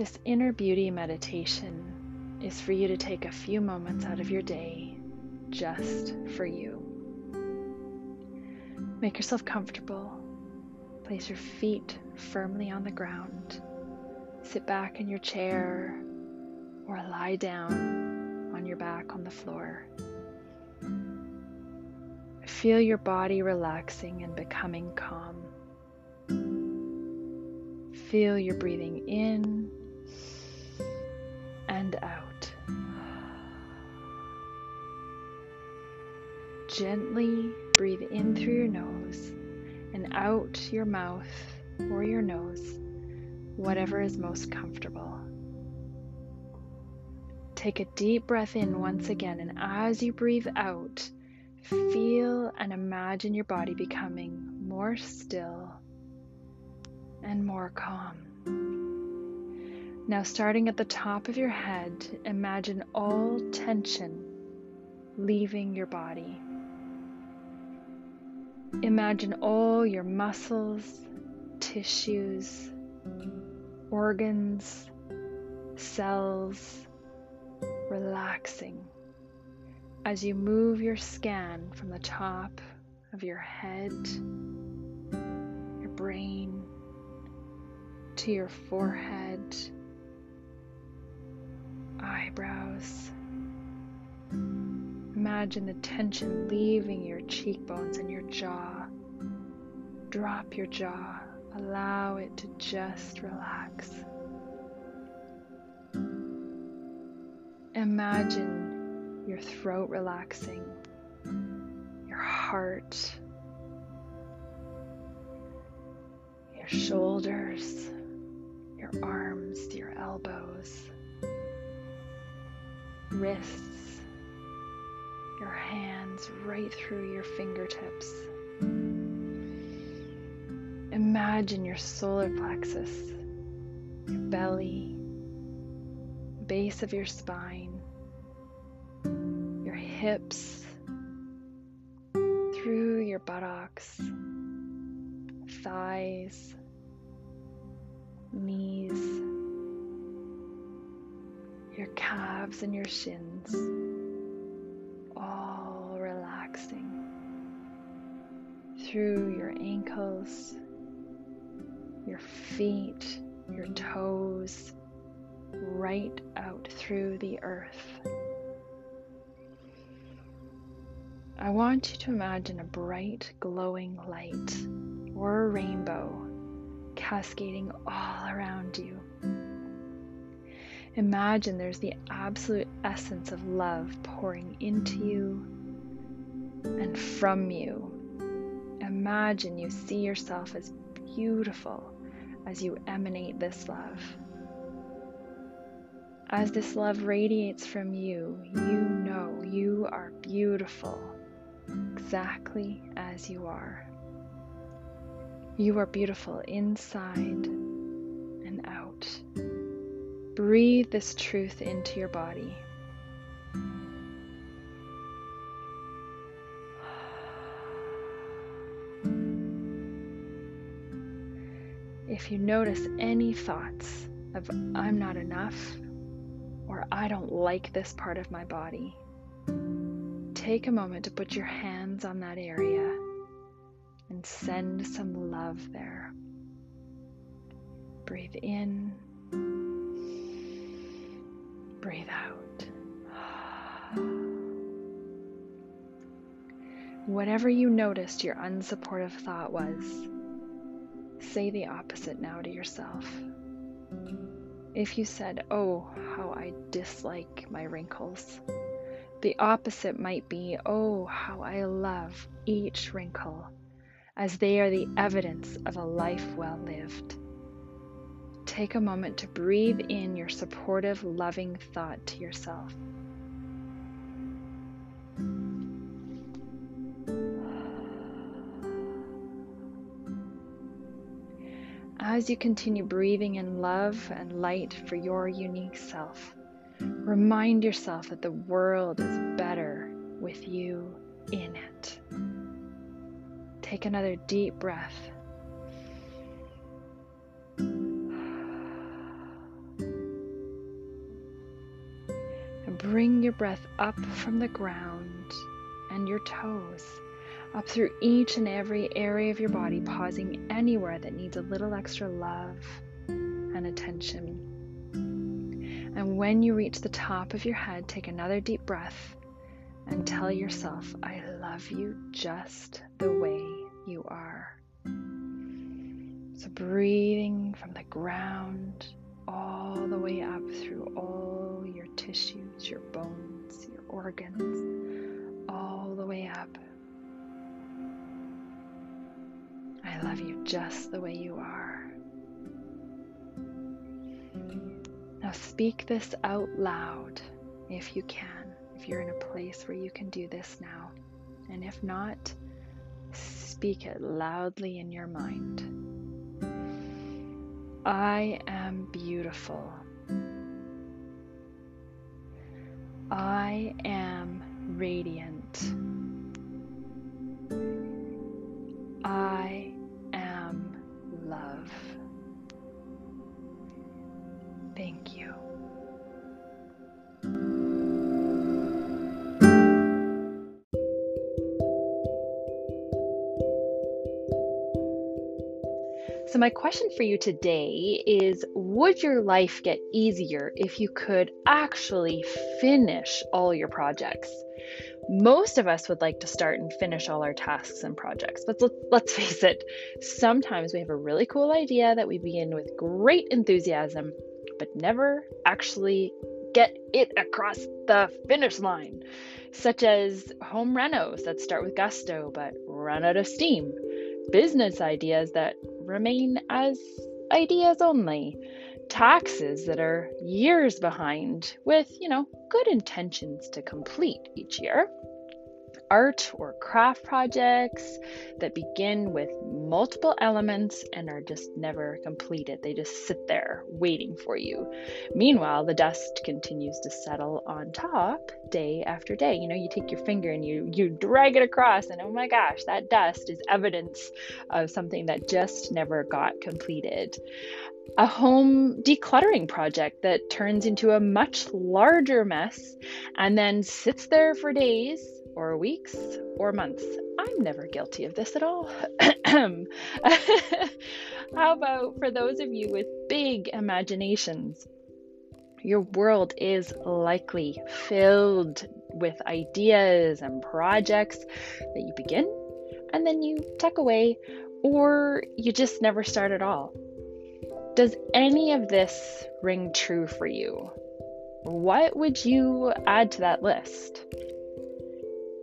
This inner beauty meditation is for you to take a few moments out of your day just for you. Make yourself comfortable. Place your feet firmly on the ground. Sit back in your chair or lie down on your back on the floor. Feel your body relaxing and becoming calm. Feel your breathing in Gently breathe in through your nose and out your mouth or your nose, whatever is most comfortable. Take a deep breath in once again, and as you breathe out, feel and imagine your body becoming more still and more calm. Now, starting at the top of your head, imagine all tension leaving your body. Imagine all your muscles, tissues, organs, cells relaxing as you move your scan from the top of your head, your brain, to your forehead, eyebrows. Imagine the tension leaving your cheekbones and your jaw. Drop your jaw, allow it to just relax. Imagine your throat relaxing, your heart, your shoulders, your arms, your elbows, wrists, right through your fingertips. Imagine your solar plexus, your belly, base of your spine, your hips, through your buttocks, thighs, knees, your calves and your shins, through your ankles, your feet, your toes right out through the earth. I want you to imagine a bright, glowing light or a rainbow cascading all around you. Imagine there's the absolute essence of love pouring into you and from you. Imagine you see yourself as beautiful as you emanate this love. As this love radiates from you, you know you are beautiful exactly as you are. You are beautiful inside and out. Breathe this truth into your body. If you notice any thoughts of I'm not enough, or I don't like this part of my body, take a moment to put your hands on that area and send some love there. Breathe in, breathe out. Whatever you noticed your unsupportive thought was, say the opposite now to yourself. If you said, Oh, how I dislike my wrinkles, the opposite might be, Oh, how I love each wrinkle, as they are the evidence of a life well lived. Take a moment to breathe in your supportive, loving thought to yourself. As you continue breathing in love and light for your unique self, remind yourself that the world is better with you in it. Take another deep breath. And bring your breath up from the ground and your toes up through each and every area of your body, pausing anywhere that needs a little extra love and attention. And when you reach the top of your head, take another deep breath and tell yourself, I love you just the way you are. So, breathing from the ground all the way up through all your tissues, your bones, your organs, all the way up. I love you just the way you are. Now, speak this out loud if you can, if you're in a place where you can do this now. And if not, speak it loudly in your mind. I am beautiful. I am radiant. I So, my question for you today is Would your life get easier if you could actually finish all your projects? Most of us would like to start and finish all our tasks and projects, but let's face it, sometimes we have a really cool idea that we begin with great enthusiasm, but never actually get it across the finish line, such as home renos that start with gusto but run out of steam, business ideas that remain as ideas only. Taxes that are years behind with, you know, good intentions to complete each year art or craft projects that begin with multiple elements and are just never completed. They just sit there waiting for you. Meanwhile, the dust continues to settle on top day after day. You know, you take your finger and you you drag it across and oh my gosh, that dust is evidence of something that just never got completed a home decluttering project that turns into a much larger mess and then sits there for days or weeks or months. I'm never guilty of this at all. How about for those of you with big imaginations? Your world is likely filled with ideas and projects that you begin and then you tuck away, or you just never start at all. Does any of this ring true for you? What would you add to that list?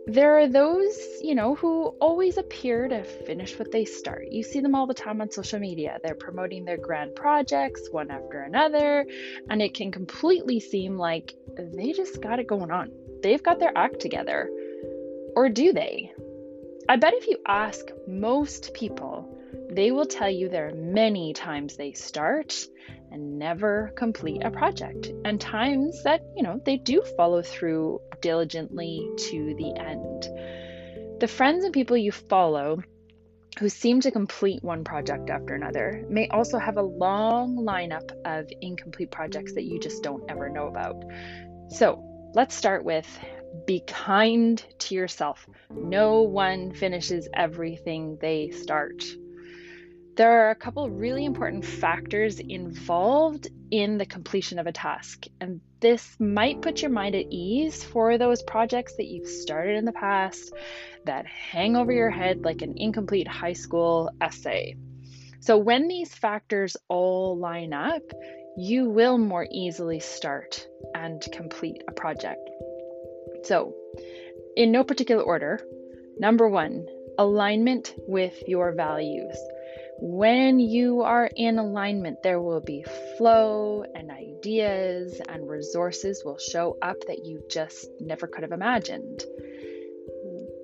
There are those, you know, who always appear to finish what they start. You see them all the time on social media. They're promoting their grand projects one after another, and it can completely seem like they just got it going on. They've got their act together. Or do they? I bet if you ask most people, they will tell you there are many times they start and never complete a project, and times that, you know, they do follow through diligently to the end. The friends and people you follow who seem to complete one project after another may also have a long lineup of incomplete projects that you just don't ever know about. So let's start with be kind to yourself. No one finishes everything they start. There are a couple really important factors involved in the completion of a task, and this might put your mind at ease for those projects that you've started in the past that hang over your head like an incomplete high school essay. So, when these factors all line up, you will more easily start and complete a project. So, in no particular order, number one, alignment with your values. When you are in alignment, there will be flow and ideas and resources will show up that you just never could have imagined.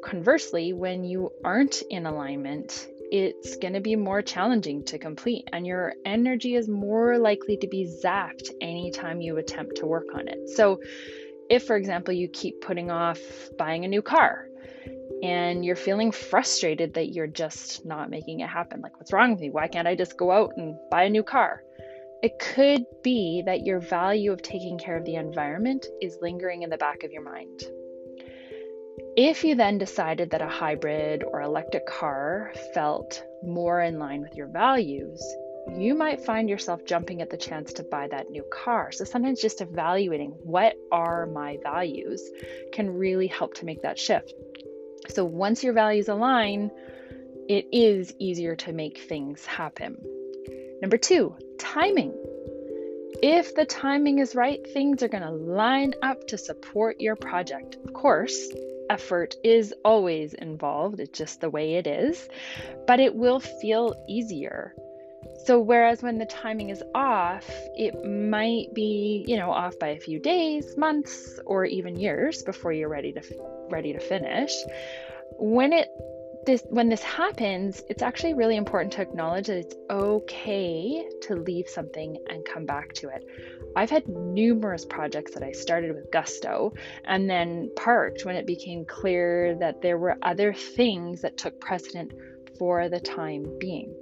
Conversely, when you aren't in alignment, it's going to be more challenging to complete, and your energy is more likely to be zapped anytime you attempt to work on it. So, if, for example, you keep putting off buying a new car, and you're feeling frustrated that you're just not making it happen. Like, what's wrong with me? Why can't I just go out and buy a new car? It could be that your value of taking care of the environment is lingering in the back of your mind. If you then decided that a hybrid or electric car felt more in line with your values, you might find yourself jumping at the chance to buy that new car. So sometimes just evaluating what are my values can really help to make that shift. So once your values align, it is easier to make things happen. Number two, timing. If the timing is right, things are going to line up to support your project. Of course, effort is always involved, it's just the way it is, but it will feel easier. So whereas when the timing is off, it might be, you know, off by a few days, months, or even years before you're ready to ready to finish. When it this when this happens, it's actually really important to acknowledge that it's okay to leave something and come back to it. I've had numerous projects that I started with gusto and then parked when it became clear that there were other things that took precedent for the time being.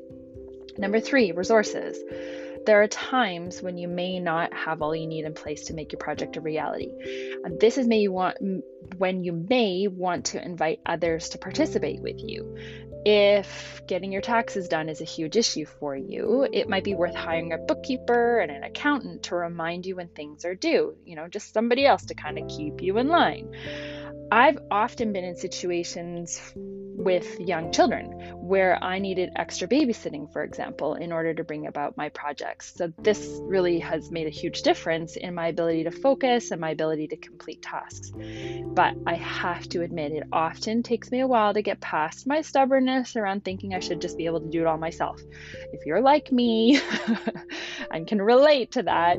Number 3, resources. There are times when you may not have all you need in place to make your project a reality. And this is may you want when you may want to invite others to participate with you. If getting your taxes done is a huge issue for you, it might be worth hiring a bookkeeper and an accountant to remind you when things are due, you know, just somebody else to kind of keep you in line. I've often been in situations with young children where I needed extra babysitting, for example, in order to bring about my projects. So, this really has made a huge difference in my ability to focus and my ability to complete tasks. But I have to admit, it often takes me a while to get past my stubbornness around thinking I should just be able to do it all myself. If you're like me and can relate to that,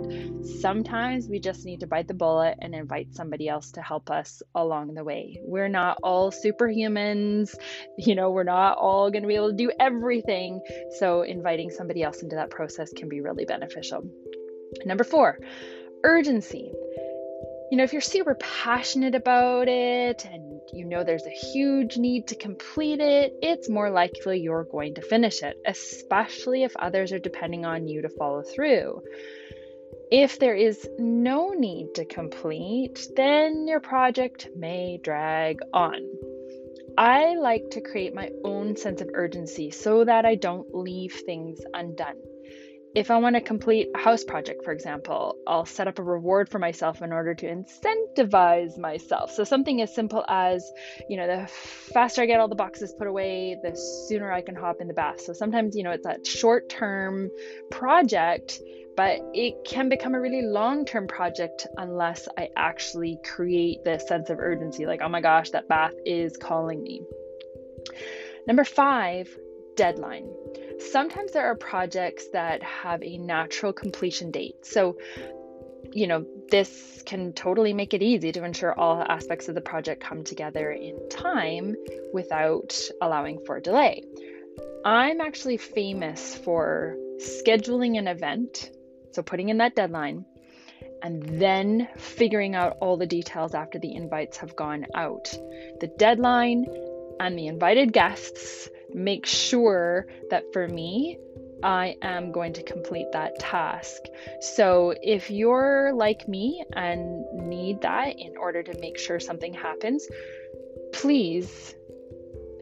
sometimes we just need to bite the bullet and invite somebody else to help us along the way. We're not all superhumans, you know, we're not all going to be able to do everything. So, inviting somebody else into that process can be really beneficial. Number four, urgency. You know, if you're super passionate about it and you know there's a huge need to complete it, it's more likely you're going to finish it, especially if others are depending on you to follow through. If there is no need to complete, then your project may drag on. I like to create my own sense of urgency so that I don't leave things undone. If I want to complete a house project, for example, I'll set up a reward for myself in order to incentivize myself. So, something as simple as, you know, the faster I get all the boxes put away, the sooner I can hop in the bath. So, sometimes, you know, it's that short term project but it can become a really long term project unless I actually create this sense of urgency like, oh my gosh, that bath is calling me. Number five, deadline. Sometimes there are projects that have a natural completion date. So, you know, this can totally make it easy to ensure all aspects of the project come together in time without allowing for delay. I'm actually famous for scheduling an event so putting in that deadline and then figuring out all the details after the invites have gone out. The deadline and the invited guests make sure that for me, I am going to complete that task. So, if you're like me and need that in order to make sure something happens, please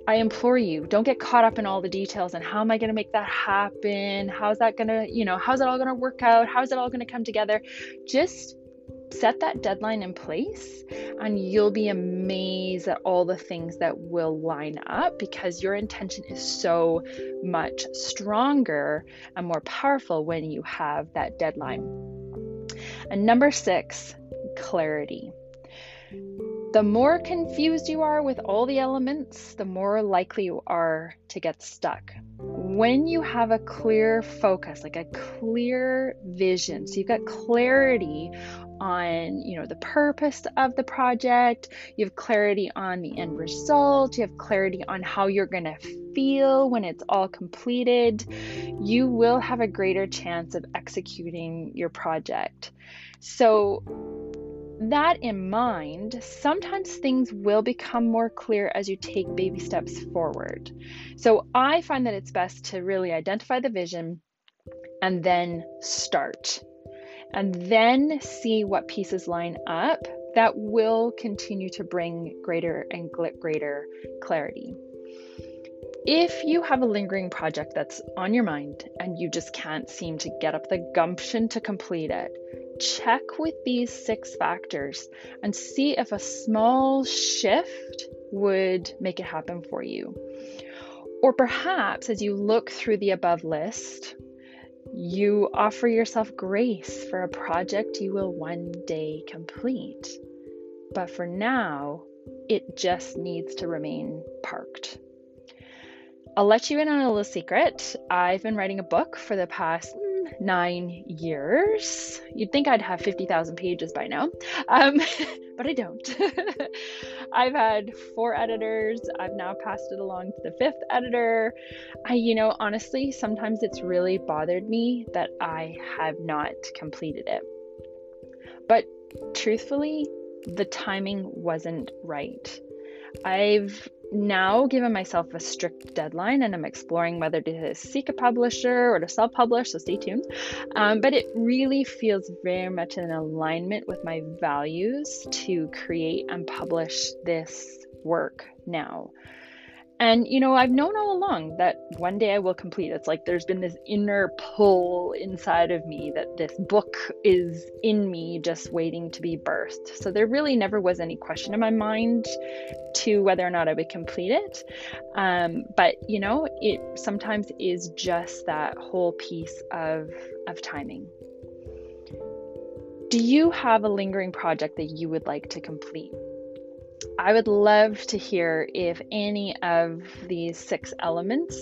I implore you, don't get caught up in all the details and how am I going to make that happen? How's that going to, you know, how's it all going to work out? How's it all going to come together? Just set that deadline in place and you'll be amazed at all the things that will line up because your intention is so much stronger and more powerful when you have that deadline. And number six, clarity. The more confused you are with all the elements, the more likely you are to get stuck. When you have a clear focus, like a clear vision, so you've got clarity on, you know, the purpose of the project, you have clarity on the end result, you have clarity on how you're going to feel when it's all completed, you will have a greater chance of executing your project. So, that in mind, sometimes things will become more clear as you take baby steps forward. So I find that it's best to really identify the vision, and then start. And then see what pieces line up that will continue to bring greater and greater clarity. If you have a lingering project that's on your mind and you just can't seem to get up the gumption to complete it, check with these six factors and see if a small shift would make it happen for you. Or perhaps as you look through the above list, you offer yourself grace for a project you will one day complete. But for now, it just needs to remain parked. I'll let you in on a little secret. I've been writing a book for the past nine years. You'd think I'd have 50,000 pages by now, um, but I don't. I've had four editors. I've now passed it along to the fifth editor. I, you know, honestly, sometimes it's really bothered me that I have not completed it. But truthfully, the timing wasn't right. I've now given myself a strict deadline and I'm exploring whether to seek a publisher or to self publish, so stay tuned. Um, but it really feels very much in alignment with my values to create and publish this work now. And, you know, I've known all along that one day I will complete. It's like there's been this inner pull inside of me that this book is in me just waiting to be birthed. So there really never was any question in my mind to whether or not I would complete it. Um, but, you know, it sometimes is just that whole piece of, of timing. Do you have a lingering project that you would like to complete? I would love to hear if any of these six elements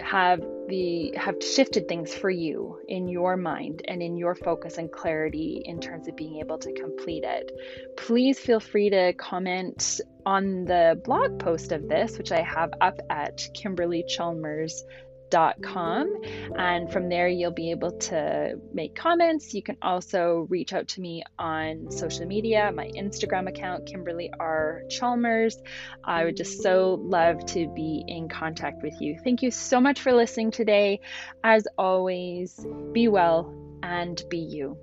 have the have shifted things for you in your mind and in your focus and clarity in terms of being able to complete it. Please feel free to comment on the blog post of this, which I have up at Kimberly Chalmers com, and from there you'll be able to make comments. You can also reach out to me on social media, my Instagram account, Kimberly R. Chalmers. I would just so love to be in contact with you. Thank you so much for listening today. As always, be well and be you.